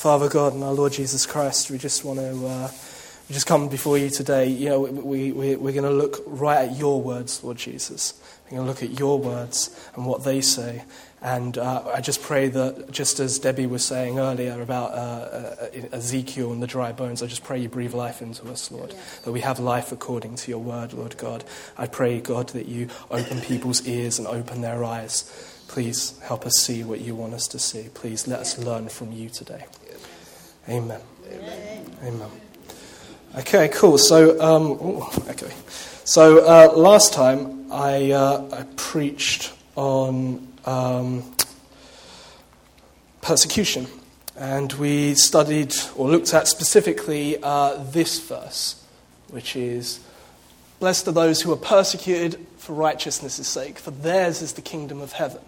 Father God and our Lord Jesus Christ, we just want to uh, we just come before you today. You know, we, we, we're going to look right at your words, Lord Jesus. We're going to look at your words and what they say. And uh, I just pray that, just as Debbie was saying earlier about uh, uh, Ezekiel and the dry bones, I just pray you breathe life into us, Lord. Yeah. That we have life according to your word, Lord God. I pray, God, that you open people's ears and open their eyes. Please help us see what you want us to see. Please let us learn from you today. Amen. Amen. Amen. Okay, cool. So, um, ooh, okay. So uh, last time I, uh, I preached on um, persecution. And we studied or looked at specifically uh, this verse, which is Blessed are those who are persecuted for righteousness' sake, for theirs is the kingdom of heaven.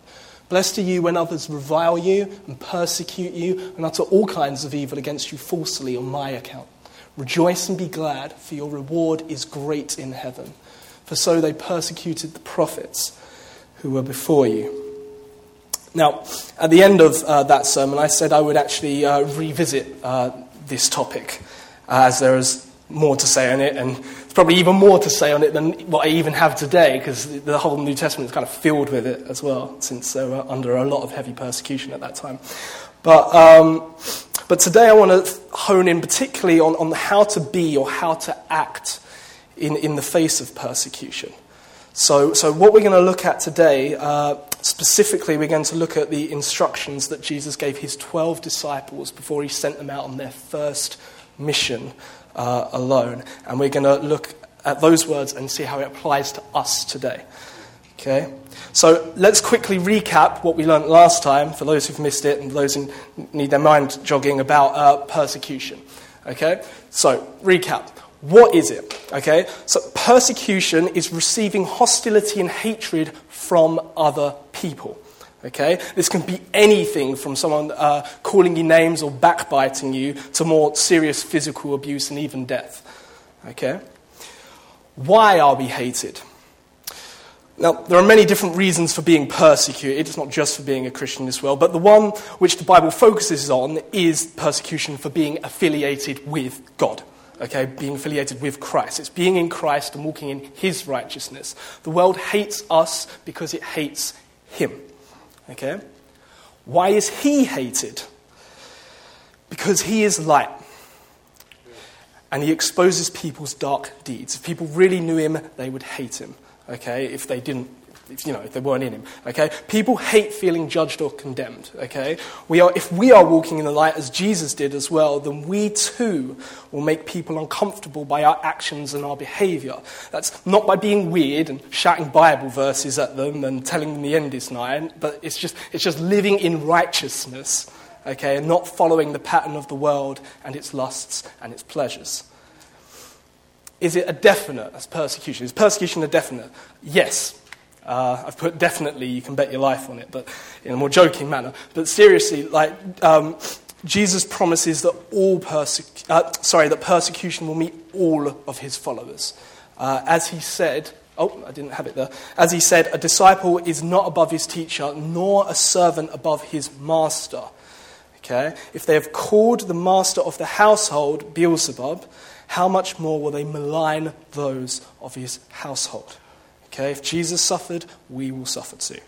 Blessed are you when others revile you and persecute you and utter all kinds of evil against you falsely on my account. Rejoice and be glad, for your reward is great in heaven. For so they persecuted the prophets who were before you. Now, at the end of uh, that sermon, I said I would actually uh, revisit uh, this topic, uh, as there is more to say on it, and there's probably even more to say on it than what I even have today, because the whole New Testament is kind of filled with it as well, since they were under a lot of heavy persecution at that time. But, um, but today I want to hone in particularly on, on how to be or how to act in, in the face of persecution. So, so what we're going to look at today, uh, specifically, we're going to look at the instructions that Jesus gave his 12 disciples before he sent them out on their first mission uh, alone. And we're going to look at those words and see how it applies to us today. Okay? So let's quickly recap what we learned last time for those who've missed it and those who need their mind jogging about uh, persecution. Okay? So, recap. What is it? Okay, so persecution is receiving hostility and hatred from other people. Okay, this can be anything from someone uh, calling you names or backbiting you to more serious physical abuse and even death. Okay, why are we hated? Now, there are many different reasons for being persecuted. It's not just for being a Christian as well. But the one which the Bible focuses on is persecution for being affiliated with God okay, being affiliated with Christ. It's being in Christ and walking in his righteousness. The world hates us because it hates him. Okay? Why is he hated? Because he is light. And he exposes people's dark deeds. If people really knew him, they would hate him. Okay? If they didn't, if, you know, if they weren't in him. Okay? People hate feeling judged or condemned. Okay? We are, if we are walking in the light as Jesus did as well, then we too will make people uncomfortable by our actions and our behavior. That's not by being weird and shouting Bible verses at them and telling them the end is nigh, but it's just, it's just living in righteousness. Okay? And not following the pattern of the world and its lusts and its pleasures. Is it a definite as persecution? Is persecution a definite? Yes. Uh, I've put definitely, you can bet your life on it, but in a more joking manner. But seriously, like, um, Jesus promises that all perse- uh, sorry, that persecution will meet all of his followers. Uh, as he said, oh, I didn't have it there. As he said, a disciple is not above his teacher, nor a servant above his master. Okay? If they have called the master of the household Beelzebub, how much more will they malign those of his household? Okay, if Jesus suffered, we will suffer too.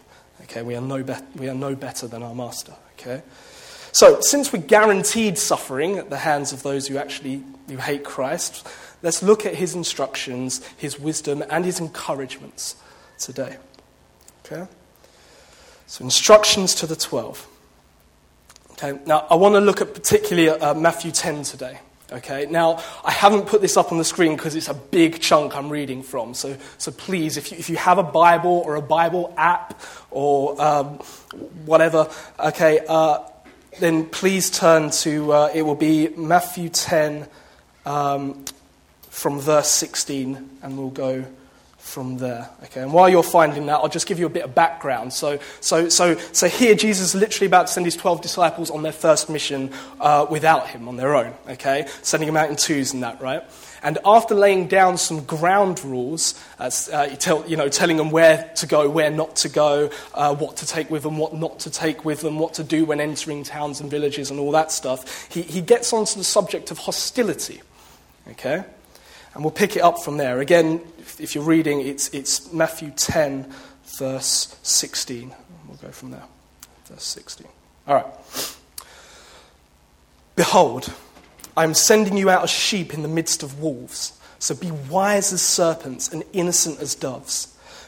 Okay, we are no, be- we are no better than our master. Okay? So, since we're guaranteed suffering at the hands of those who actually who hate Christ, let's look at his instructions, his wisdom, and his encouragements today. Okay? So, instructions to the 12. Okay, now I want to look at particularly uh, Matthew 10 today. Okay, now I haven't put this up on the screen because it's a big chunk I'm reading from. So, so please, if you, if you have a Bible or a Bible app or um, whatever, okay, uh, then please turn to, uh, it will be Matthew 10 um, from verse 16, and we'll go from there. Okay, and while you're finding that, I'll just give you a bit of background. So, so, so, so here, Jesus is literally about to send his 12 disciples on their first mission uh, without him, on their own. Okay, sending them out in twos and that, right? And after laying down some ground rules, uh, you, tell, you know, telling them where to go, where not to go, uh, what to take with them, what not to take with them, what to do when entering towns and villages, and all that stuff, he, he gets onto the subject of hostility. Okay? And we'll pick it up from there. Again, if, you're reading, it's, it's Matthew 10, verse 16. We'll go from there. Verse 16. All right. Behold, I am sending you out as sheep in the midst of wolves. So be wise as serpents and innocent as doves.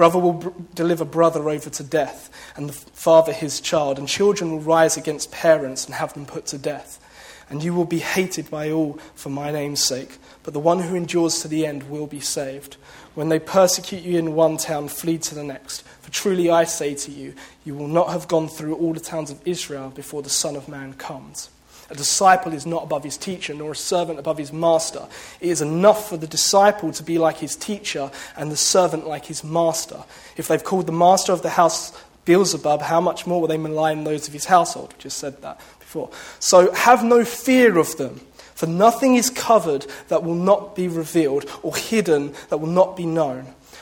Brother will br- deliver brother over to death, and the father his child, and children will rise against parents and have them put to death. And you will be hated by all for my name's sake, but the one who endures to the end will be saved. When they persecute you in one town, flee to the next. For truly I say to you, you will not have gone through all the towns of Israel before the Son of Man comes. A disciple is not above his teacher, nor a servant above his master. It is enough for the disciple to be like his teacher and the servant like his master. If they've called the master of the house Beelzebub, how much more will they malign those of his household? We just said that before. So have no fear of them, for nothing is covered that will not be revealed, or hidden that will not be known.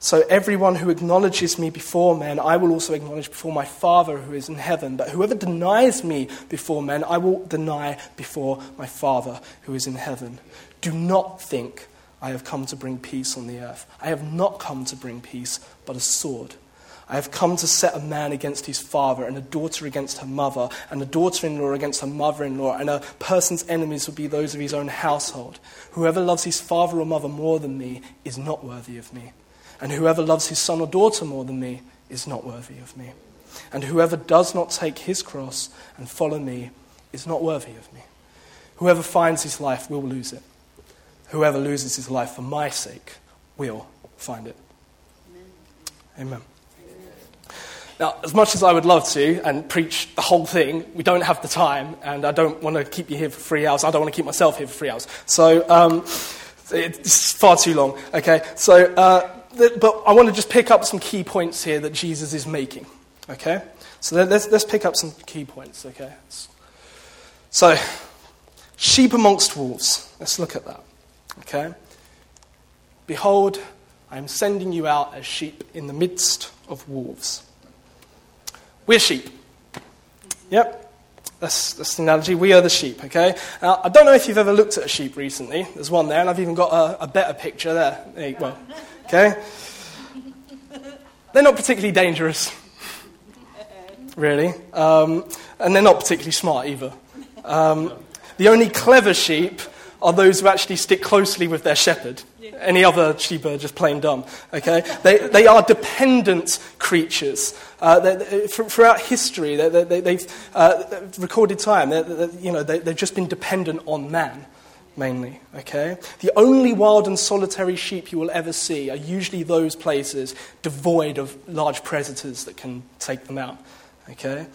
So everyone who acknowledges me before men, I will also acknowledge before my Father who is in heaven. But whoever denies me before men, I will deny before my Father who is in heaven. Do not think I have come to bring peace on the earth. I have not come to bring peace, but a sword. I have come to set a man against his father, and a daughter against her mother, and a daughter in law against her mother in law, and a person's enemies will be those of his own household. Whoever loves his father or mother more than me is not worthy of me. And whoever loves his son or daughter more than me is not worthy of me. And whoever does not take his cross and follow me is not worthy of me. Whoever finds his life will lose it. Whoever loses his life for my sake will find it. Amen. Amen. Now, as much as I would love to and preach the whole thing, we don't have the time, and I don't want to keep you here for three hours. I don't want to keep myself here for three hours. So, um, it's far too long. Okay, so uh, but I want to just pick up some key points here that Jesus is making. Okay? So let's, let's pick up some key points. Okay? So, sheep amongst wolves. Let's look at that. Okay? Behold, I am sending you out as sheep in the midst of wolves. We're sheep. Yep. That's, that's the analogy. We are the sheep, okay? Now, I don't know if you've ever looked at a sheep recently. There's one there, and I've even got a, a better picture there. well, Okay? They're not particularly dangerous, really. Um, and they're not particularly smart either. Um, the only clever sheep are those who actually stick closely with their shepherd. Any other sheep are just plain dumb. Okay? They, they are dependent creatures. Uh, they, they, throughout history, they, have uh, recorded time. you know, they've just been dependent on man mainly, okay? The only wild and solitary sheep you will ever see are usually those places devoid of large predators that can take them out, okay?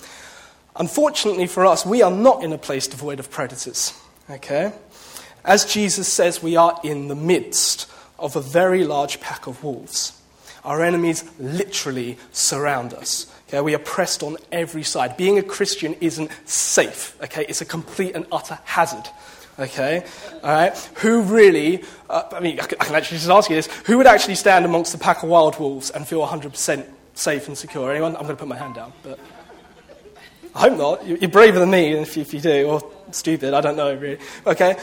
Unfortunately for us, we are not in a place devoid of predators, okay? As Jesus says, we are in the midst of a very large pack of wolves. Our enemies literally surround us. Okay, we are pressed on every side. Being a Christian isn't safe. Okay, it's a complete and utter hazard. Okay? All right? Who really, uh, I mean, I can actually just ask you this who would actually stand amongst the pack of wild wolves and feel 100% safe and secure? Anyone? I'm going to put my hand down, but I hope not. You're braver than me if you, if you do, or stupid. I don't know, really. Okay?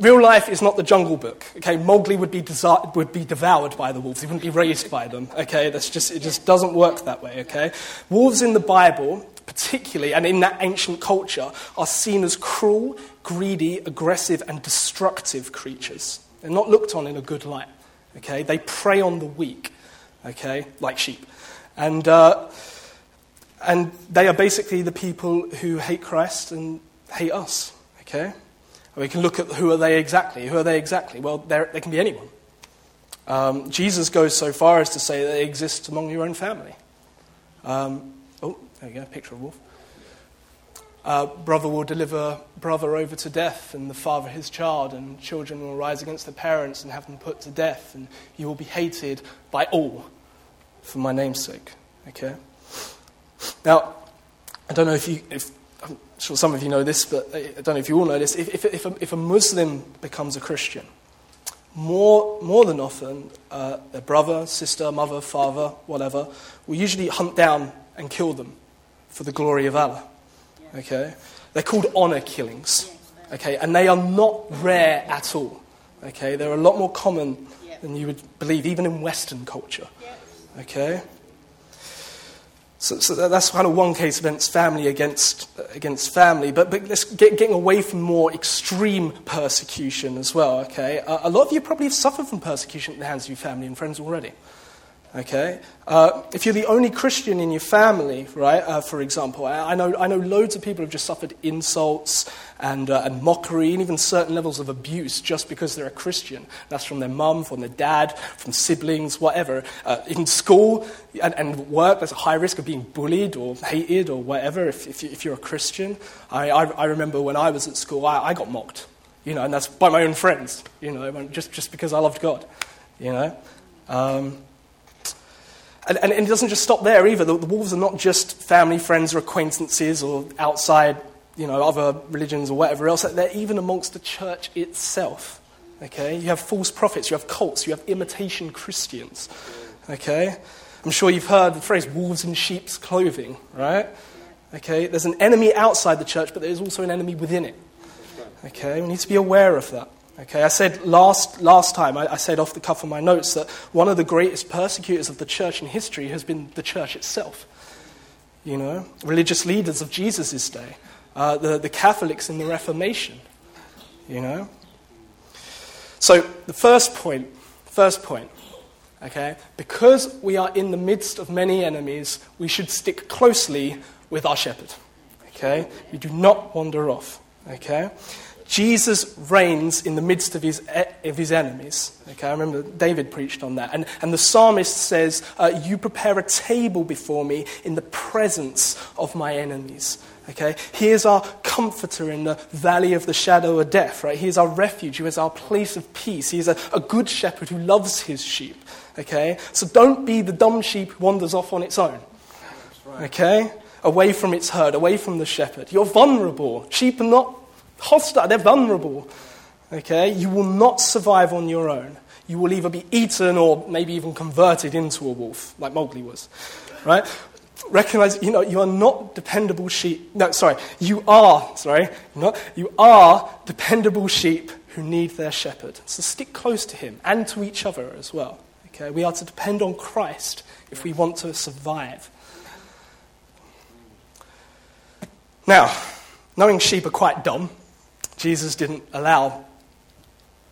Real life is not the jungle book. Okay? Mowgli would be, desi- would be devoured by the wolves. He wouldn't be raised by them. Okay? That's just, it just doesn't work that way. Okay? Wolves in the Bible, particularly, and in that ancient culture, are seen as cruel, greedy, aggressive, and destructive creatures. They're not looked on in a good light. Okay? They prey on the weak. Okay? Like sheep. And. Uh, and they are basically the people who hate Christ and hate us. Okay? And we can look at who are they exactly. Who are they exactly? Well, they can be anyone. Um, Jesus goes so far as to say that they exist among your own family. Um, there you go, picture of wolf. Uh, brother will deliver brother over to death, and the father his child, and children will rise against their parents and have them put to death, and you will be hated by all for my name's sake. Okay? Now, I don't know if you, if, I'm sure some of you know this, but I don't know if you all know this. If, if, if, a, if a Muslim becomes a Christian, more, more than often, uh, their brother, sister, mother, father, whatever, will usually hunt down and kill them for the glory of Allah. Okay? They're called honor killings. Okay? And they are not rare at all. Okay? They're a lot more common than you would believe, even in Western culture. Okay? So, so, that's kind of one case against family against, against family. But, but let's get getting away from more extreme persecution as well, okay? Uh, a lot of you probably have suffered from persecution at the hands of your family and friends already. Okay? Uh, if you're the only Christian in your family, right, uh, for example, I, I, know, I know loads of people have just suffered insults and, uh, and mockery and even certain levels of abuse just because they're a Christian. That's from their mum, from their dad, from siblings, whatever. Uh, in school and, and, work, there's a high risk of being bullied or hated or whatever if, if, if you're a Christian. I, I, I, remember when I was at school, I, I got mocked, you know, and that's by my own friends, you know, just, just because I loved God, you know. Um, and, and, it doesn't just stop there either. The, the, wolves are not just family, friends, or acquaintances, or outside, you know, other religions or whatever else. They're even amongst the church itself. Okay? You have false prophets, you have cults, you have imitation Christians. Okay? I'm sure you've heard the phrase wolves in sheep's clothing, right? Okay? There's an enemy outside the church, but there's also an enemy within it. Okay? We need to be aware of that. Okay, I said last, last time, I, I, said off the cuff of my notes that one of the greatest persecutors of the church in history has been the church itself. You know, religious leaders of Jesus' day, uh, the, the Catholics in the Reformation. You know? So, the first point, first point, okay, because we are in the midst of many enemies, we should stick closely with our shepherd. Okay? We do not wander off. Okay? Jesus reigns in the midst of his, of his enemies. Okay, I remember David preached on that. And, and the psalmist says, uh, You prepare a table before me in the presence of my enemies. Okay, he is our comforter in the valley of the shadow of death, right? He is our refuge. He is our place of peace. He is a, a good shepherd who loves his sheep. Okay, so don't be the dumb sheep who wanders off on its own. Okay, away from its herd, away from the shepherd. You're vulnerable. Sheep are not hostile, they're vulnerable. Okay? You will not survive on your own. You will either be eaten or maybe even converted into a wolf, like Mowgli was. Right? Recognize, you know, you are not dependable sheep. No, sorry, you are, sorry, not, you are dependable sheep who need their shepherd. So stick close to him and to each other as well. Okay? We are to depend on Christ if we want to survive. Now, knowing sheep are quite dumb, Jesus didn't allow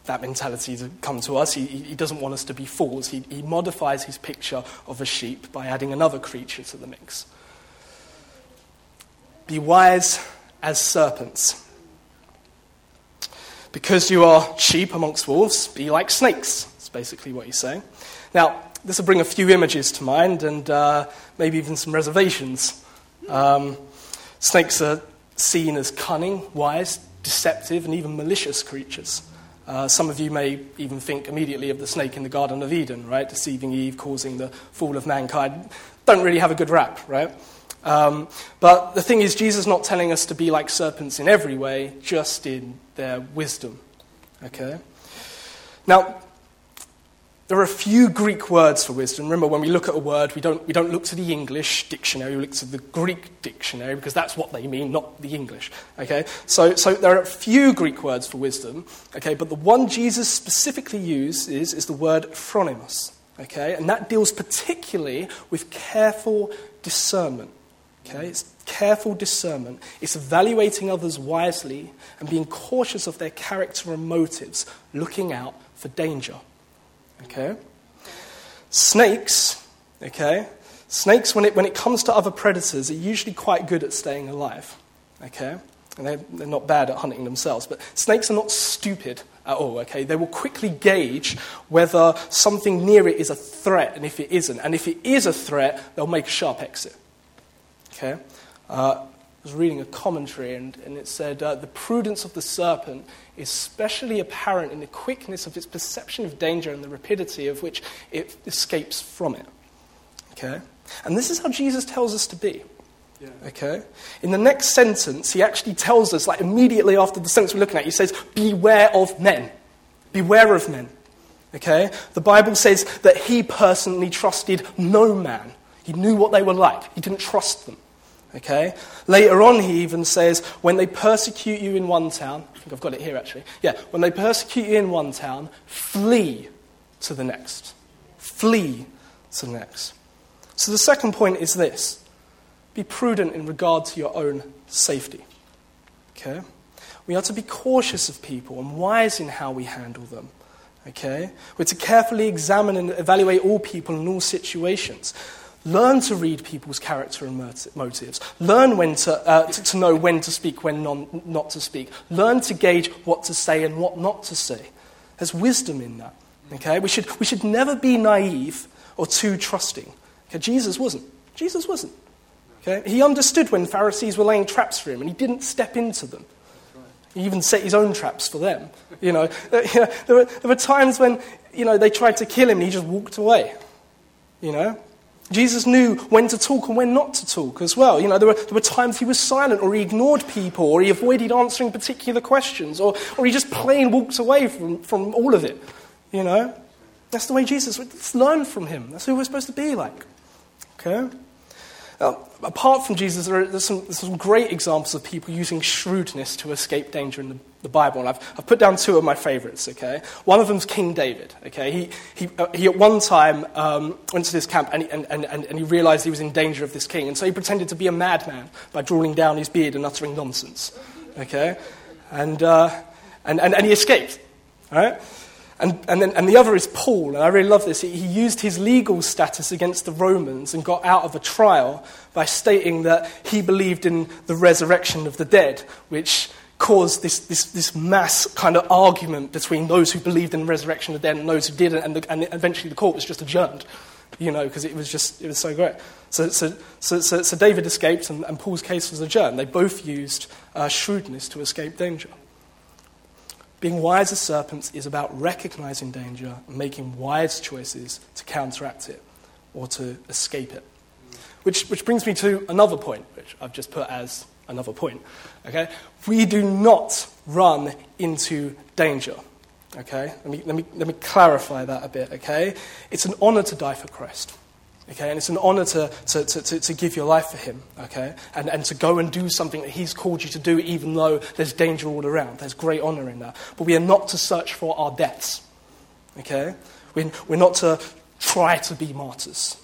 that mentality to come to us. He, he doesn't want us to be fools. He, he modifies his picture of a sheep by adding another creature to the mix. Be wise as serpents. Because you are sheep amongst wolves, be like snakes. That's basically what he's saying. Now, this will bring a few images to mind and uh, maybe even some reservations. Um, snakes are seen as cunning, wise, deceptive, and even malicious creatures. Uh, some of you may even think immediately of the snake in the Garden of Eden, right? Deceiving Eve, causing the fall of mankind. Don't really have a good rap, right? Um, but the thing is, Jesus is not telling us to be like serpents in every way, just in their wisdom. Okay? Now, There are a few Greek words for wisdom. Remember, when we look at a word, we don't, we don't look to the English dictionary, we look to the Greek dictionary because that's what they mean, not the English. Okay? So, so there are a few Greek words for wisdom, okay? but the one Jesus specifically uses is the word phronimos. Okay? And that deals particularly with careful discernment. Okay? It's careful discernment. It's evaluating others wisely and being cautious of their character and motives, looking out for danger. Okay? Snakes, okay? Snakes, when it, when it comes to other predators, are usually quite good at staying alive. Okay? And they're, they're not bad at hunting themselves. But snakes are not stupid at all, okay? They will quickly gauge whether something near it is a threat and if it isn't. And if it is a threat, they'll make a sharp exit. Okay? Uh, was reading a commentary and, and it said uh, the prudence of the serpent is specially apparent in the quickness of its perception of danger and the rapidity of which it escapes from it. Okay? And this is how Jesus tells us to be. Yeah. Okay? In the next sentence, he actually tells us, like immediately after the sentence we're looking at, he says, Beware of men. Beware of men. Okay? The Bible says that he personally trusted no man. He knew what they were like, he didn't trust them. Okay? Later on, he even says, when they persecute you in one town, I think I've got it here actually. Yeah, when they persecute you in one town, flee to the next. Flee to the next. So the second point is this be prudent in regard to your own safety. Okay? We are to be cautious of people and wise in how we handle them. Okay? We're to carefully examine and evaluate all people in all situations. Learn to read people's character and motives. Learn when to, uh, to, to, know when to speak, when non, not to speak. Learn to gauge what to say and what not to say. There's wisdom in that. Okay? We, should, we should never be naive or too trusting. Okay? Jesus wasn't. Jesus wasn't. Okay? He understood when Pharisees were laying traps for him and he didn't step into them. He even set his own traps for them. You know, there, were, there were times when you know, they tried to kill him and he just walked away. You know, Jesus knew when to talk and when not to talk as well. You know, there were, there were times he was silent or he ignored people or he avoided answering particular questions or, or he just plain walked away from, from all of it. You know, that's the way Jesus, let's learn from him. That's who we're supposed to be like. Okay? Now, apart from Jesus, there are some, there's some great examples of people using shrewdness to escape danger in the, the Bible. And I've, I've, put down two of my favorites, okay? One of them is King David, okay? He, he, uh, he at one time um, went to this camp and he, and, and, and he realized he was in danger of this king. And so he pretended to be a madman by drawing down his beard and uttering nonsense, okay? And, uh, and, and, and he escaped, all right? And, and, then, and the other is Paul, and I really love this. He, he used his legal status against the Romans and got out of a trial by stating that he believed in the resurrection of the dead, which caused this, this, this mass kind of argument between those who believed in the resurrection of the dead and those who didn't, and, the, and eventually the court was just adjourned, you know, because it was just, it was so great. So, so, so, so, so David escaped, and, and, Paul's case was adjourned. They both used uh, shrewdness to escape danger. Being wise as serpents is about recognizing danger and making wise choices to counteract it or to escape it. Which, which brings me to another point, which I've just put as another point. Okay? We do not run into danger. Okay? Let me, let me, let me clarify that a bit. Okay? It's an honor to die for Christ. Okay, and it's an honor to, to, to, to, give your life for him, okay? And, and to go and do something that he's called you to do, even though there's danger all around. There's great honor in that. But we are not to search for our deaths, okay? We're, we're not to try to be martyrs.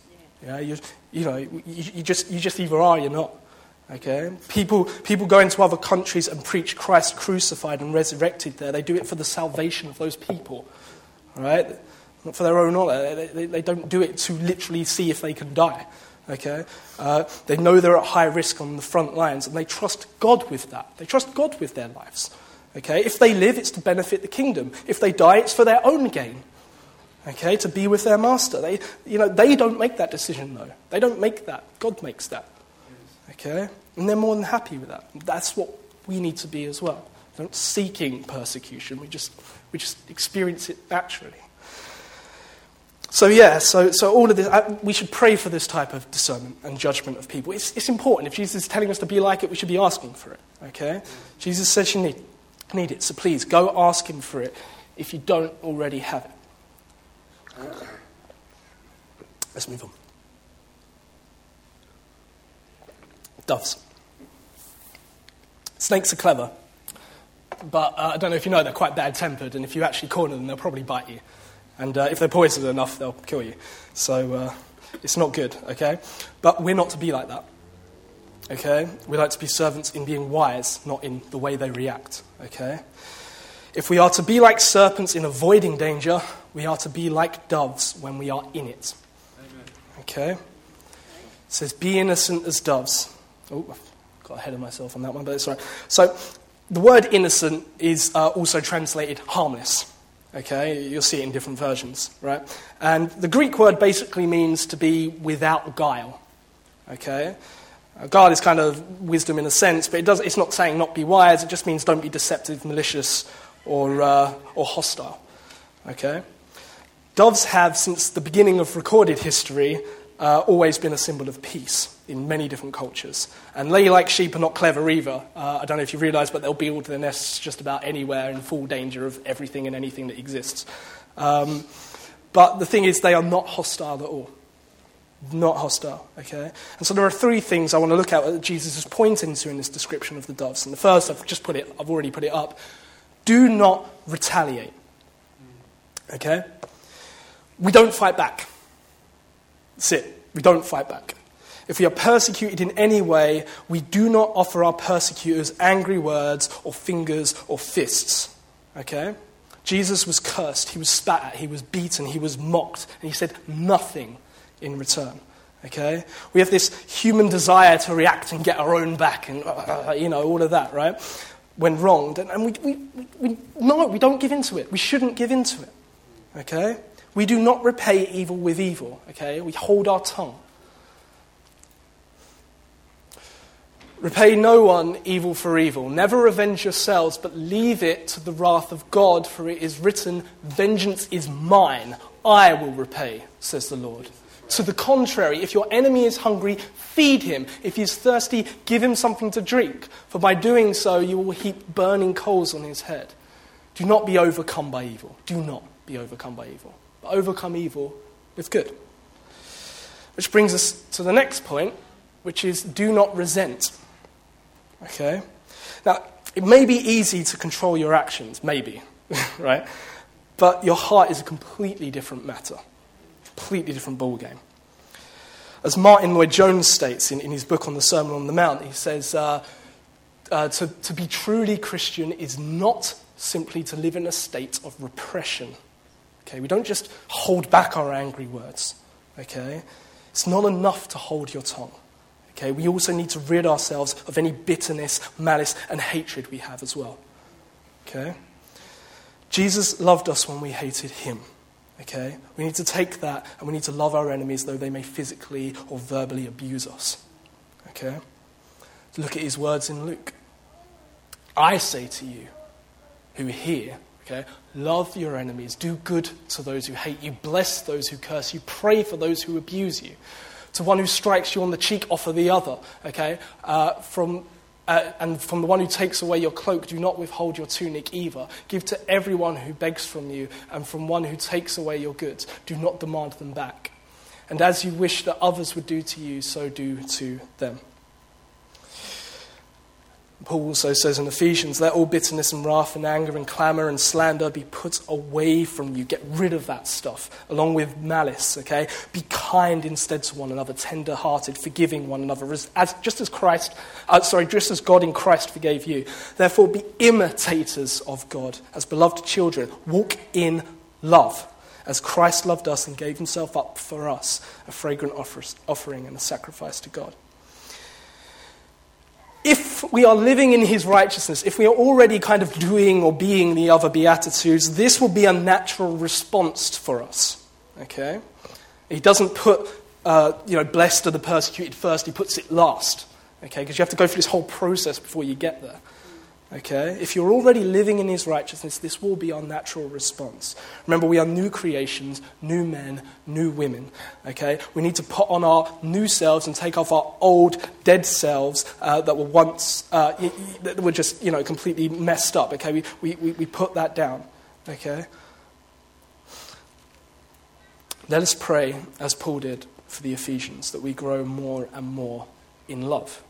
Yeah, you, you know, you, you, just, you just either are or you're not. Okay? People, people go into other countries and preach Christ crucified and resurrected there. They do it for the salvation of those people. Right? not for their own honor. They, they, they, don't do it to literally see if they can die. Okay? Uh, they know they're at high risk on the front lines, and they trust God with that. They trust God with their lives. Okay? If they live, it's to benefit the kingdom. If they die, it's for their own gain. Okay? To be with their master. They, you know, they don't make that decision, though. They don't make that. God makes that. Okay? And they're more than happy with that. That's what we need to be as well. We're not seeking persecution, we just, we just experience it naturally. So, yeah, so, so all of this, uh, we should pray for this type of discernment and judgment of people. It's, it's important. If Jesus is telling us to be like it, we should be asking for it, okay? Jesus says you need, need it, so please go ask him for it if you don't already have it. Let's move on. Doves. Snakes are clever, but uh, I don't know if you know they're quite bad tempered, and if you actually corner them, they'll probably bite you. And uh, if they're poisoned enough, they'll kill you. So uh, it's not good, okay? But we're not to be like that, okay? We like to be servants in being wise, not in the way they react, okay? If we are to be like serpents in avoiding danger, we are to be like doves when we are in it. Amen. Okay? It says, Be innocent as doves. Oh, I got ahead of myself on that one, but it's all right. So, the word innocent is uh, also translated harmless. Okay? You'll see it in different versions, right? And the Greek word basically means to be without guile. Okay? Uh, guile is kind of wisdom in a sense, but it does, it's not saying not be wise, it just means don't be deceptive, malicious, or, uh, or hostile. Okay? Doves have, since the beginning of recorded history, uh, always been a symbol of peace in many different cultures. And they, ladylike sheep are not clever either. Uh, I don't know if you realise, but they'll build their nests just about anywhere in full danger of everything and anything that exists. Um, but the thing is, they are not hostile at all. Not hostile, okay? And so there are three things I want to look at that Jesus is pointing to in this description of the doves. And the first, I've just put it, I've already put it up, do not retaliate. Okay? We don't fight back. That's it. We don't fight back. If we are persecuted in any way, we do not offer our persecutors angry words or fingers or fists. Okay? Jesus was cursed, he was spat at, he was beaten, he was mocked, and he said nothing in return. Okay? We have this human desire to react and get our own back and, uh, you know, all of that, right? when wronged. And, and we, we, we, no, we don't give into it. We shouldn't give into it. Okay? We do not repay evil with evil. Okay? We hold our tongue. Repay no one evil for evil. Never revenge yourselves, but leave it to the wrath of God, for it is written, Vengeance is mine, I will repay, says the Lord. To the contrary, if your enemy is hungry, feed him. If he is thirsty, give him something to drink, for by doing so you will heap burning coals on his head. Do not be overcome by evil. Do not be overcome by evil. But overcome evil with good. Which brings us to the next point, which is do not resent. Okay? Now, it may be easy to control your actions, maybe, right? But your heart is a completely different matter completely different ballgame. As Martyn Lloyd-Jones states in, in his book on the Sermon on the Mount, he says, uh, uh, to, to be truly Christian is not simply to live in a state of repression. Okay, we don't just hold back our angry words. Okay, it's not enough to hold your tongue. Okay, we also need to rid ourselves of any bitterness, malice, and hatred we have as well. Okay, Jesus loved us when we hated him. Okay? We need to take that and we need to love our enemies, though they may physically or verbally abuse us. Okay? Look at his words in Luke. I say to you who hear, okay, love your enemies, do good to those who hate you, bless those who curse you, pray for those who abuse you. To one who strikes you on the cheek, offer the other. Okay? Uh, from uh, and from the one who takes away your cloak, do not withhold your tunic either. Give to everyone who begs from you, and from one who takes away your goods, do not demand them back. And as you wish that others would do to you, so do to them. Paul also says in Ephesians, let all bitterness and wrath and anger and clamor and slander be put away from you. Get rid of that stuff, along with malice, okay? Be kind instead to one another, tender hearted, forgiving one another, as, just as Christ, uh, sorry, just as God in Christ forgave you. Therefore, be imitators of God as beloved children. Walk in love, as Christ loved us and gave himself up for us, a fragrant offering and a sacrifice to God if we are living in his righteousness, if we are already kind of doing or being the other Beatitudes, this will be a natural response for us. Okay? He doesn't put, uh, you know, blessed are the persecuted first, he puts it last. Okay? Because you have to go through this whole process before you get there. Okay? If you're already living in his righteousness, this will be our natural response. Remember, we are new creations, new men, new women. Okay? We need to put on our new selves and take off our old, dead selves uh, that were once, uh, that were just, you know, completely messed up. Okay? We, we, we put that down. Okay? Let us pray, as Paul did for the Ephesians, that we grow more and more in love.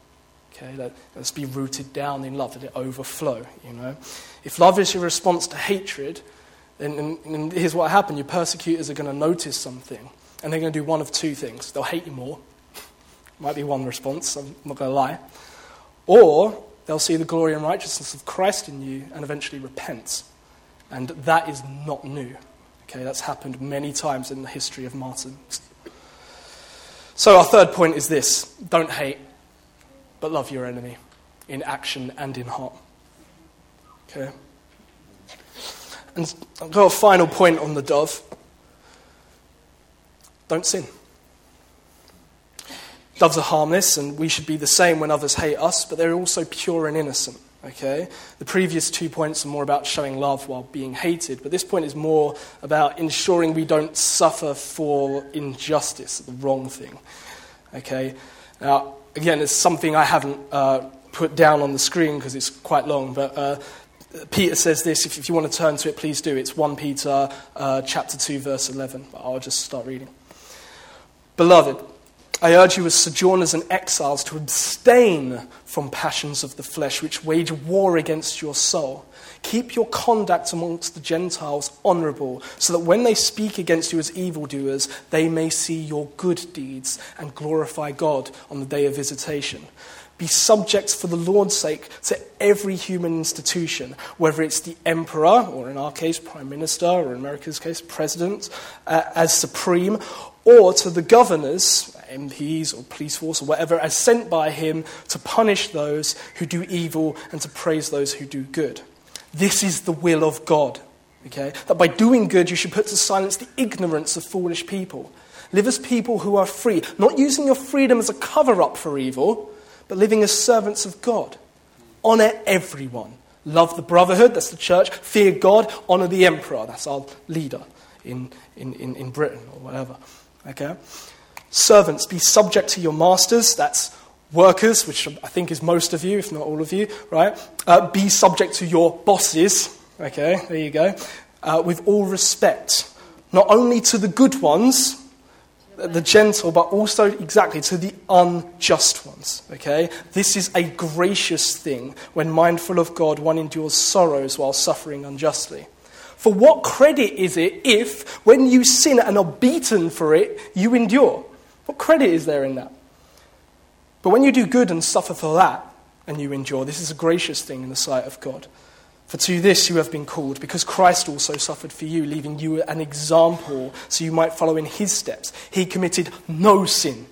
Okay, let, us be rooted down in love, let it overflow, you know. If love is your response to hatred, then, then here's what happened. Your persecutors are going to notice something, and they're going to do one of two things. They'll hate you more. Might be one response, I'm not going to lie. Or they'll see the glory and righteousness of Christ in you and eventually repent. And that is not new. Okay, that's happened many times in the history of martyrs. So, our third point is this don't hate, but love your enemy in action and in heart. Okay? And I've got a final point on the dove. Don't sin. Doves are harmless, and we should be the same when others hate us, but they're also pure and innocent. Okay? The previous two points are more about showing love while being hated, but this point is more about ensuring we don't suffer for injustice, the wrong thing. Okay? Now, again, it's something I haven't uh, put down on the screen because it's quite long, but uh, Peter says this. If, if, you want to turn to it, please do. It's 1 Peter uh, chapter 2, verse 11. I'll just start reading. Beloved, I urge you as sojourners and exiles to abstain from passions of the flesh which wage war against your soul. Keep your conduct amongst the Gentiles honorable, so that when they speak against you as evildoers, they may see your good deeds and glorify God on the day of visitation. Be subject for the Lord's sake to every human institution, whether it's the emperor, or in our case, prime minister, or in America's case, president, uh, as supreme, or to the governors, MPs or police force or whatever, as sent by him to punish those who do evil and to praise those who do good. This is the will of God. Okay? That by doing good, you should put to silence the ignorance of foolish people. Live as people who are free, not using your freedom as a cover up for evil, but living as servants of God. Honor everyone. Love the brotherhood, that's the church. Fear God. Honor the emperor, that's our leader in, in, in, in Britain or whatever. Okay? Servants, be subject to your masters, that's Workers, which I think is most of you, if not all of you, right? Uh, be subject to your bosses. Okay, there you go. Uh, with all respect, not only to the good ones, the gentle, but also exactly to the unjust ones. Okay? This is a gracious thing when mindful of God, one endures sorrows while suffering unjustly. For what credit is it if, when you sin and are beaten for it, you endure? What credit is there in that? But when you do good and suffer for that, and you endure, this is a gracious thing in the sight of God. For to this you have been called, because Christ also suffered for you, leaving you an example so you might follow in his steps. He committed no sin,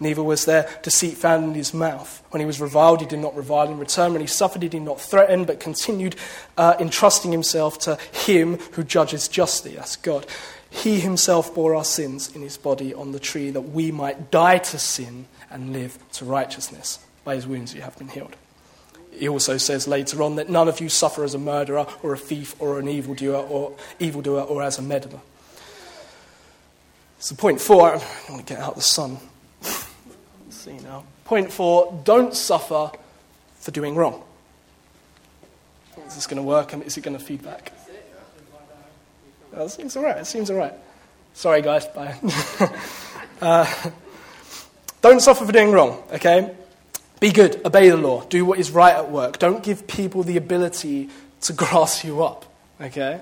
neither was there deceit found in his mouth. When he was reviled, he did not revile in return. When he suffered, he did not threaten, but continued uh, entrusting himself to him who judges justly. That's God. He himself bore our sins in his body on the tree that we might die to sin and live to righteousness. By his wounds you have been healed. He also says later on that none of you suffer as a murderer or a thief or an evildoer or evildoer or as a meddler. So point four, I want to get out the sun. Let's see now. Point four, don't suffer for doing wrong. Is this going to work? Is it going to feedback? It seems all right. It seems all right. Sorry, guys. Bye. uh, don't suffer for doing wrong, okay? Be good, obey the law, do what is right at work. Don't give people the ability to grass you up, okay?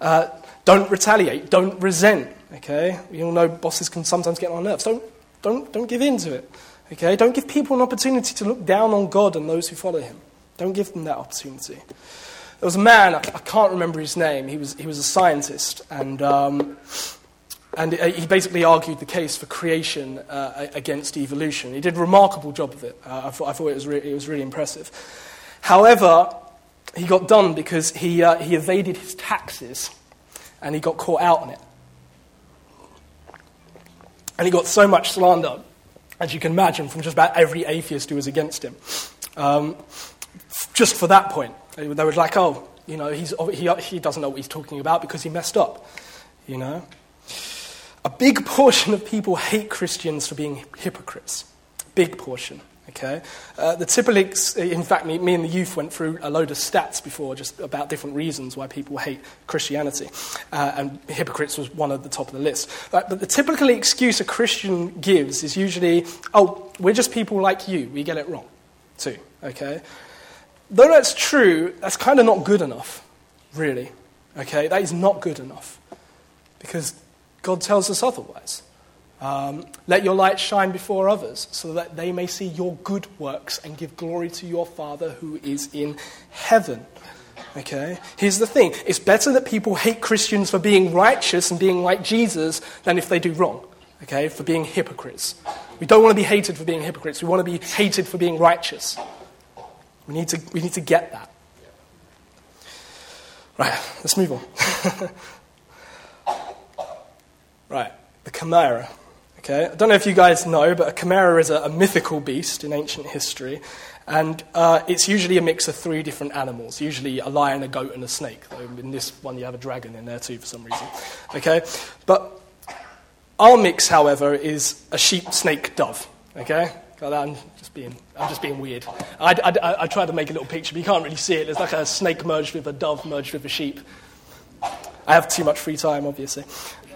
Uh, don't retaliate, don't resent, okay? We all know bosses can sometimes get on our nerves. Don't, don't, don't give in to it, okay? Don't give people an opportunity to look down on God and those who follow him. Don't give them that opportunity. There was a man, I can't remember his name, he was, he was a scientist, and um, and he basically argued the case for creation uh, against evolution. He did a remarkable job of it. Uh, I, thought, I thought it was, re- it was really impressive. However, he got done because he, uh, he evaded his taxes and he got caught out on it. And he got so much slander, as you can imagine, from just about every atheist who was against him. Um, just for that point. They were like, oh, you know, he's, he, he doesn't know what he's talking about because he messed up, you know. A big portion of people hate Christians for being hypocrites. Big portion. Okay? Uh, the typical, in fact, me, me, and the youth went through a load of stats before just about different reasons why people hate Christianity. Uh, and hypocrites was one at the top of the list. But, but the typical excuse a Christian gives is usually, oh, we're just people like you. We get it wrong, too. Okay? Though that's true, that's kind of not good enough, really. Okay? That is not good enough. Because God tells us otherwise. Um, let your light shine before others, so that they may see your good works and give glory to your Father who is in heaven. Okay? Here's the thing it's better that people hate Christians for being righteous and being like Jesus than if they do wrong. Okay? For being hypocrites. We don't want to be hated for being hypocrites, we want to be hated for being righteous. We need to, we need to get that. Right, let's move on. right, the chimera. Okay? I don't know if you guys know, but a chimera is a, a mythical beast in ancient history. And uh, it's usually a mix of three different animals, usually a lion, a goat, and a snake. Though in this one, you have a dragon in there too for some reason. Okay? But our mix, however, is a sheep, snake, dove. Okay? I'm just being, I'm just being weird. I, I, I tried to make a little picture, but you can't really see it. There's like a snake merged with a dove merged with a sheep. I have too much free time, obviously.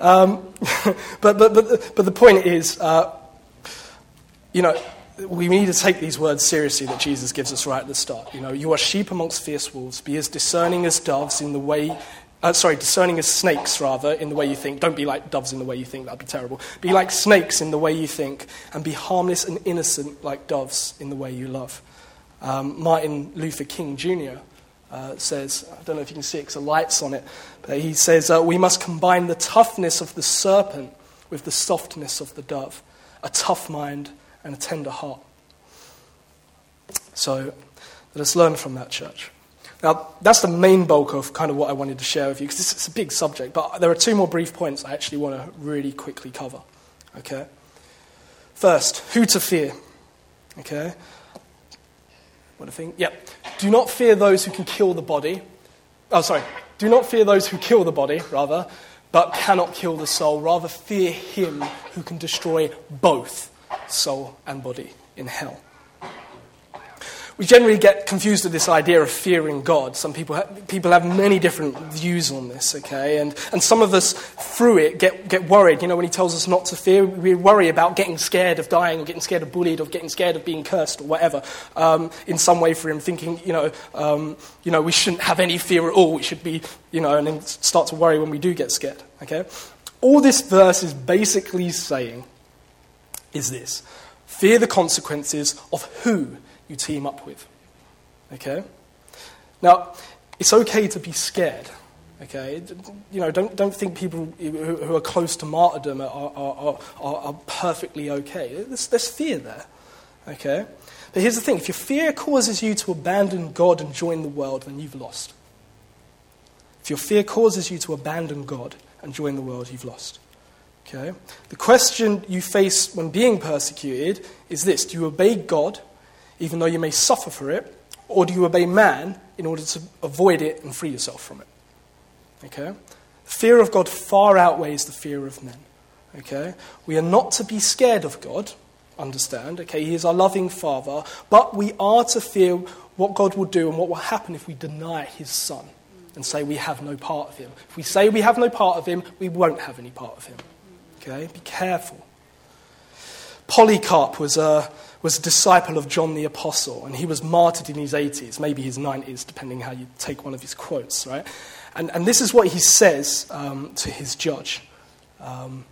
Um, but, but, but, but the point is, uh, you know, we need to take these words seriously that Jesus gives us right at the start. You know, you are sheep amongst fierce wolves. Be as discerning as doves in the way, uh, sorry, discerning as snakes, rather, in the way you think. Don't be like doves in the way you think, that'd be terrible. Be like snakes in the way you think, and be harmless and innocent like doves in the way you love. Um, Martin Luther King Jr. Uh, says, I don't know if you can see it because the light's on it, but he says, uh, We must combine the toughness of the serpent with the softness of the dove, a tough mind and a tender heart. So let us learn from that church. Now, that's the main bulk of kind of what I wanted to share with you because it's a big subject, but there are two more brief points I actually want to really quickly cover. Okay? First, who to fear. Okay? What I think? Yep. Do not fear those who can kill the body. Oh, sorry. Do not fear those who kill the body, rather, but cannot kill the soul. Rather, fear him who can destroy both soul and body in hell. We generally get confused with this idea of fearing God. Some people have, people have many different views on this, okay? And, and some of us, through it, get, get worried. You know, when he tells us not to fear, we worry about getting scared of dying or getting scared of bullied or getting scared of being cursed or whatever um, in some way for him, thinking, you know, um, you know, we shouldn't have any fear at all. We should be, you know, and then start to worry when we do get scared, okay? All this verse is basically saying is this fear the consequences of who you team up with. Okay? Now, it's okay to be scared. Okay? You know, don't, don't think people who, are close to martyrdom are, are, are, are perfectly okay. There's, there's fear there. Okay? But here's the thing if your fear causes you to abandon God and join the world, then you've lost. If your fear causes you to abandon God and join the world, you've lost. Okay? The question you face when being persecuted is this Do you obey God even though you may suffer for it, or do you obey man in order to avoid it and free yourself from it? Okay? Fear of God far outweighs the fear of men. Okay? We are not to be scared of God, understand. Okay? He is our loving Father, but we are to fear what God will do and what will happen if we deny his Son and say we have no part of him. If we say we have no part of him, we won't have any part of him. Okay? Be careful. Polycarp was a was a disciple of John the Apostle, and he was martyred in his 80s, maybe his 90s, depending how you take one of his quotes, right? And, and this is what he says um, to his judge um,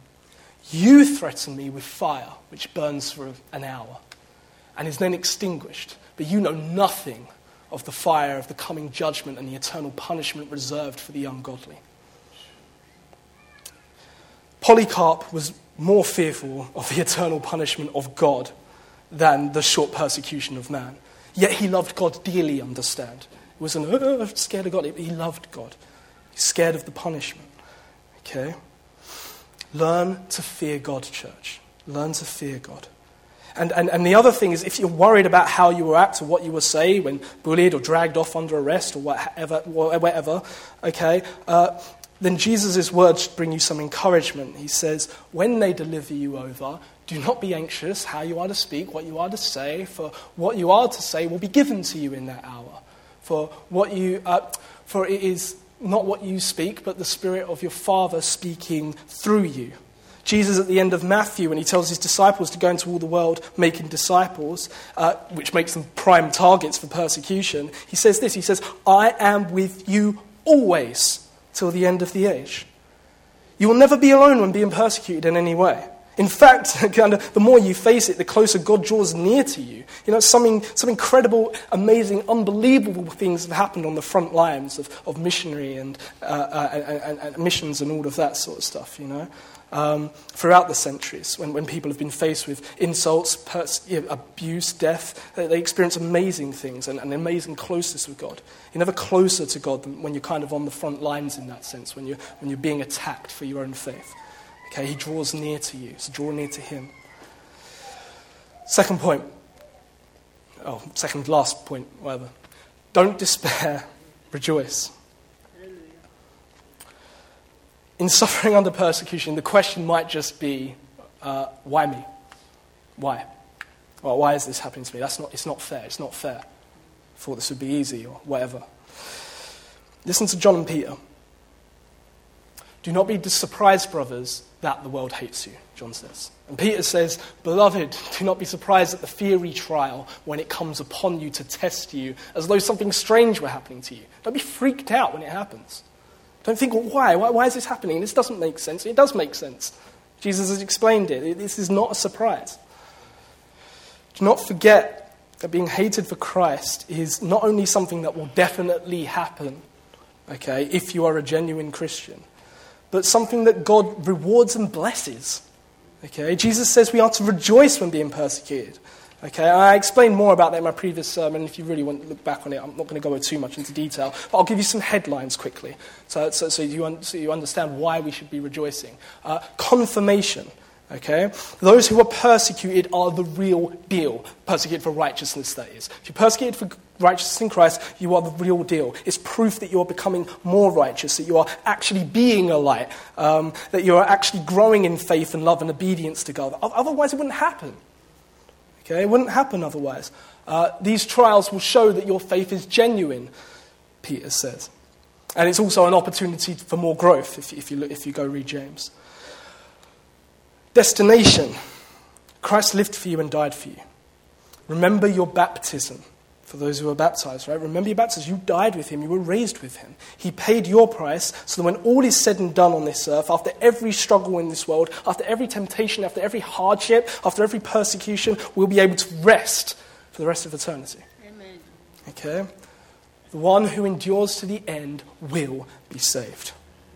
You threaten me with fire, which burns for an hour, and is then extinguished, but you know nothing of the fire of the coming judgment and the eternal punishment reserved for the ungodly. Polycarp was more fearful of the eternal punishment of God than the short persecution of man. Yet he loved God dearly, understand. He wasn't oh, scared of God, he loved God. He's scared of the punishment. Okay? Learn to fear God, church. Learn to fear God. And, and, and the other thing is, if you're worried about how you will act or what you will say when bullied or dragged off under arrest or whatever, whatever okay, uh, then Jesus' words bring you some encouragement. He says, When they deliver you over, Do not be anxious how you are to speak, what you are to say, for what you are to say will be given to you in that hour. For, what you, uh, for it is not what you speak, but the Spirit of your Father speaking through you. Jesus, at the end of Matthew, when he tells his disciples to go into all the world making disciples, uh, which makes them prime targets for persecution, he says this He says, I am with you always till the end of the age. You will never be alone when being persecuted in any way. In fact, the more you face it, the closer God draws near to you. You know, something, some incredible, amazing, unbelievable things have happened on the front lines of, of missionary and, uh, uh, and, and, missions and all of that sort of stuff, you know. Um, throughout the centuries, when, when people have been faced with insults, pers- abuse, death, they, they, experience amazing things and, and amazing closeness with God. You're never closer to God than when you're kind of on the front lines in that sense, when you're, when you're being attacked for your own faith. Okay, he draws near to you, so draw near to him. Second point. Oh, second last point, whatever. Don't despair, rejoice. In suffering under persecution, the question might just be uh, why me? Why? Well, why is this happening to me? That's not, it's not fair. It's not fair. I thought this would be easy or whatever. Listen to John and Peter. Do not be surprised, brothers, that the world hates you, John says. And Peter says, Beloved, do not be surprised at the fiery trial when it comes upon you to test you, as though something strange were happening to you. Don't be freaked out when it happens. Don't think, well, why? why? Why is this happening? This doesn't make sense. It does make sense. Jesus has explained it. This is not a surprise. Do not forget that being hated for Christ is not only something that will definitely happen, okay, if you are a genuine Christian, but something that God rewards and blesses. Okay? Jesus says we are to rejoice when being persecuted. Okay, I explained more about that in my previous sermon. If you really want to look back on it, I'm not going to go too much into detail, but I'll give you some headlines quickly so, so, so, you, un- so you, understand why we should be rejoicing. Uh, confirmation. Okay? Those who are persecuted are the real deal. Persecuted for righteousness, that is. If you're persecuted for righteousness in Christ, you are the real deal. It's proof that you're becoming more righteous, that you are actually being a light, um, that you are actually growing in faith and love and obedience to God. Otherwise, it wouldn't happen. Okay? It wouldn't happen otherwise. Uh, these trials will show that your faith is genuine, Peter says. And it's also an opportunity for more growth if, if, you, look, if you go read James. Destination Christ lived for you and died for you. Remember your baptism for those who are baptized, right? Remember your baptism. You died with him, you were raised with him. He paid your price so that when all is said and done on this earth, after every struggle in this world, after every temptation, after every hardship, after every persecution, we'll be able to rest for the rest of eternity. Amen. Okay? The one who endures to the end will be saved.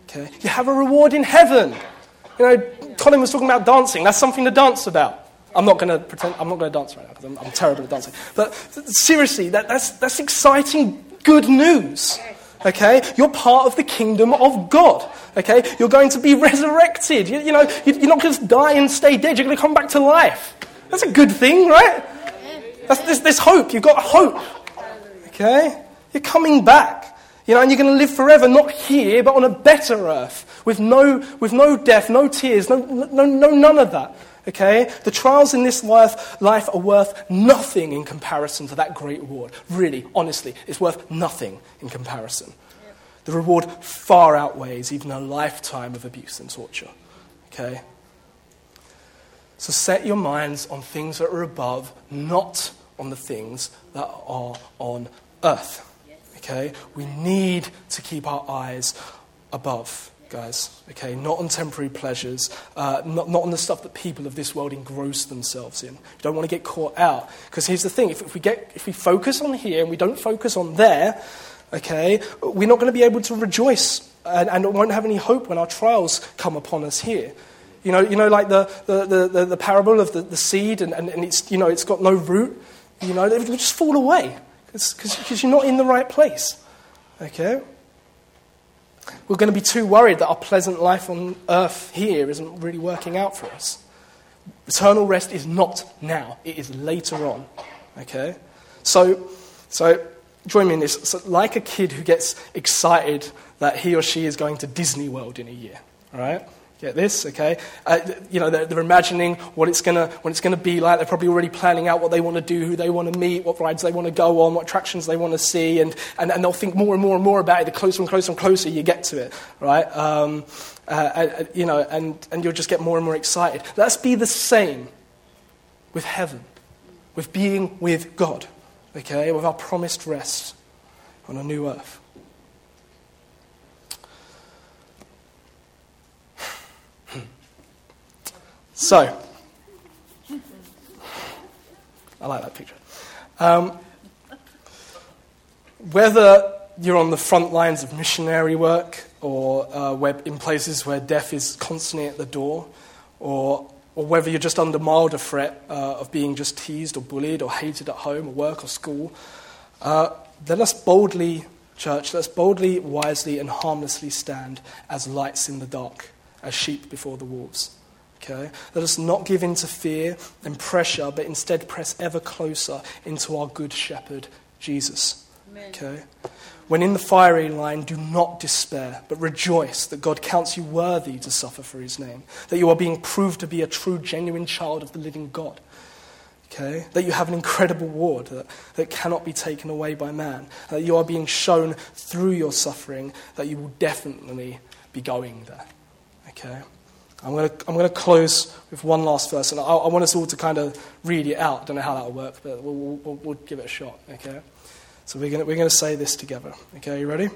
Okay? You have a reward in heaven. You know, Colin was talking about dancing. That's something to dance about. I'm not going to pretend, I'm not going to dance right now because I'm, I'm, terrible at dancing. But seriously, that, that's, that's exciting, good news. Okay? You're part of the kingdom of God. Okay? You're going to be resurrected. You, you know, you're not going to die and stay dead. You're going to come back to life. That's a good thing, right? That's, there's, there's hope. You've got hope. Okay? You're coming back. You know, and you're going to live forever, not here, but on a better earth, with no, with no death, no tears, no, no, no, none of that. Okay? The trials in this life, life are worth nothing in comparison to that great reward. Really, honestly, it's worth nothing in comparison. The reward far outweighs even a lifetime of abuse and torture. Okay? So set your minds on things that are above, not on the things that are on earth. Okay? We need to keep our eyes above, guys. Okay? Not on temporary pleasures, uh, not, not on the stuff that people of this world engross themselves in. You don't want to get caught out. Because here's the thing if, if, we get, if we focus on here and we don't focus on there, okay, we're not going to be able to rejoice and, and won't have any hope when our trials come upon us here. You know, you know like the, the, the, the parable of the, the seed, and, and, and it's, you know, it's got no root. You know, it will just fall away because you're not in the right place. Okay? We're going to be too worried that our pleasant life on earth here isn't really working out for us. Eternal rest is not now, it is later on. Okay? So, so join me in this. So, like a kid who gets excited that he or she is going to Disney World in a year, all right? Get this, okay? Uh, you know, they're, they're imagining what it's gonna what it's gonna be like. They're probably already planning out what they want to do, who they want to meet, what rides they want to go on, what attractions they want to see, and, and, and they'll think more and more and more about it the closer and closer and closer you get to it, right? Um, uh, uh, you know, and, and you'll just get more and more excited. Let's be the same with heaven, with being with God, okay? With our promised rest on a new earth. So, I like that picture. Um, whether you're on the front lines of missionary work or uh, where, in places where death is constantly at the door, or, or whether you're just under milder threat uh, of being just teased or bullied or hated at home or work or school, uh, let us boldly, church, let us boldly, wisely, and harmlessly stand as lights in the dark, as sheep before the wolves. Okay? Let us not give in to fear and pressure, but instead press ever closer into our good shepherd, Jesus. Amen. Okay? When in the fiery line, do not despair, but rejoice that God counts you worthy to suffer for his name, that you are being proved to be a true, genuine child of the living God. Okay? That you have an incredible reward that, that cannot be taken away by man, that you are being shown through your suffering that you will definitely be going there. Okay? I'm going to, I'm going to close with one last verse, and I, I want us all to kind of read it out. I don't know how that will work, but we'll, we'll, we'll give it a shot, okay? So we're going, to, we're going to say this together. Okay, you ready?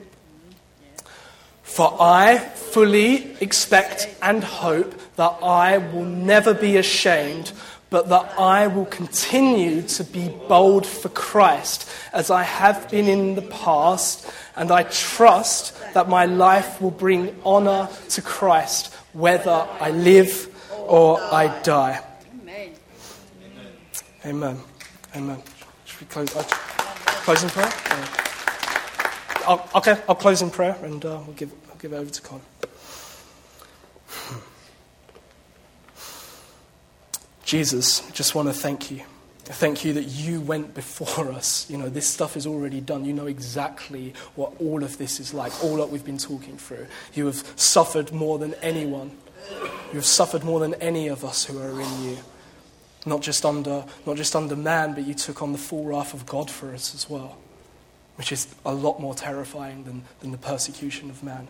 For I fully expect and hope that I will never be ashamed, but that I will continue to be bold for Christ as I have been in the past, and I trust that my life will bring honor to Christ whether I live or I die. Amen. Amen. Amen. Should we close, uh, close in prayer? I'll, okay, I'll close in prayer and uh, we'll, give, I'll give it over to Con. Jesus, I just want to thank you. Thank you that you went before us. You know, this stuff is already done. You know exactly what all of this is like, all that we've been talking through. You have suffered more than anyone. You have suffered more than any of us who are in you. Not just under, not just under man, but you took on the full wrath of God for us as well, which is a lot more terrifying than, than the persecution of man.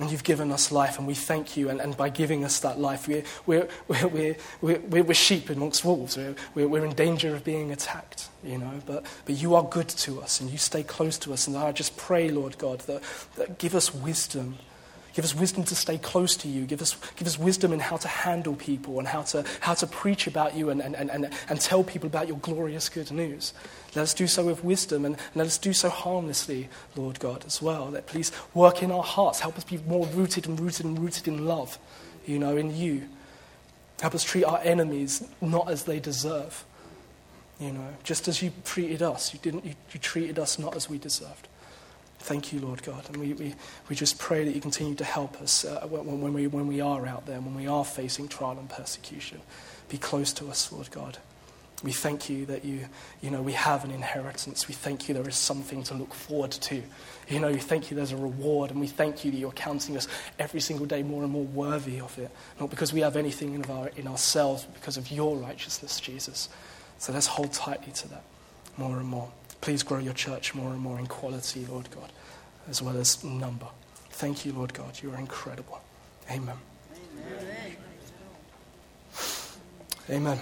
And you've given us life, and we thank you. And, and by giving us that life, we're, we're, we're, we're, we're sheep amongst wolves. We're, we're, we're in danger of being attacked, you know. But, but you are good to us, and you stay close to us. And I just pray, Lord God, that, that give us wisdom Give us wisdom to stay close to you. Give us, give us wisdom in how to handle people and how to, how to preach about you and, and, and, and tell people about your glorious good news. Let us do so with wisdom and, and let us do so harmlessly, Lord God, as well. That please work in our hearts. Help us be more rooted and rooted and rooted in love, you know, in you. Help us treat our enemies not as they deserve. You know, just as you treated us, you, didn't, you, you treated us not as we deserved. Thank you, Lord God. And we, we, we just pray that you continue to help us uh, when, when, we, when we are out there, when we are facing trial and persecution. Be close to us, Lord God. We thank you that you, you know, we have an inheritance. We thank you there is something to look forward to. You know, we thank you there's a reward, and we thank you that you're counting us every single day more and more worthy of it. Not because we have anything in, our, in ourselves, but because of your righteousness, Jesus. So let's hold tightly to that more and more. Please grow your church more and more in quality, Lord God, as well as number. Thank you, Lord God. You are incredible. Amen. Amen. Amen.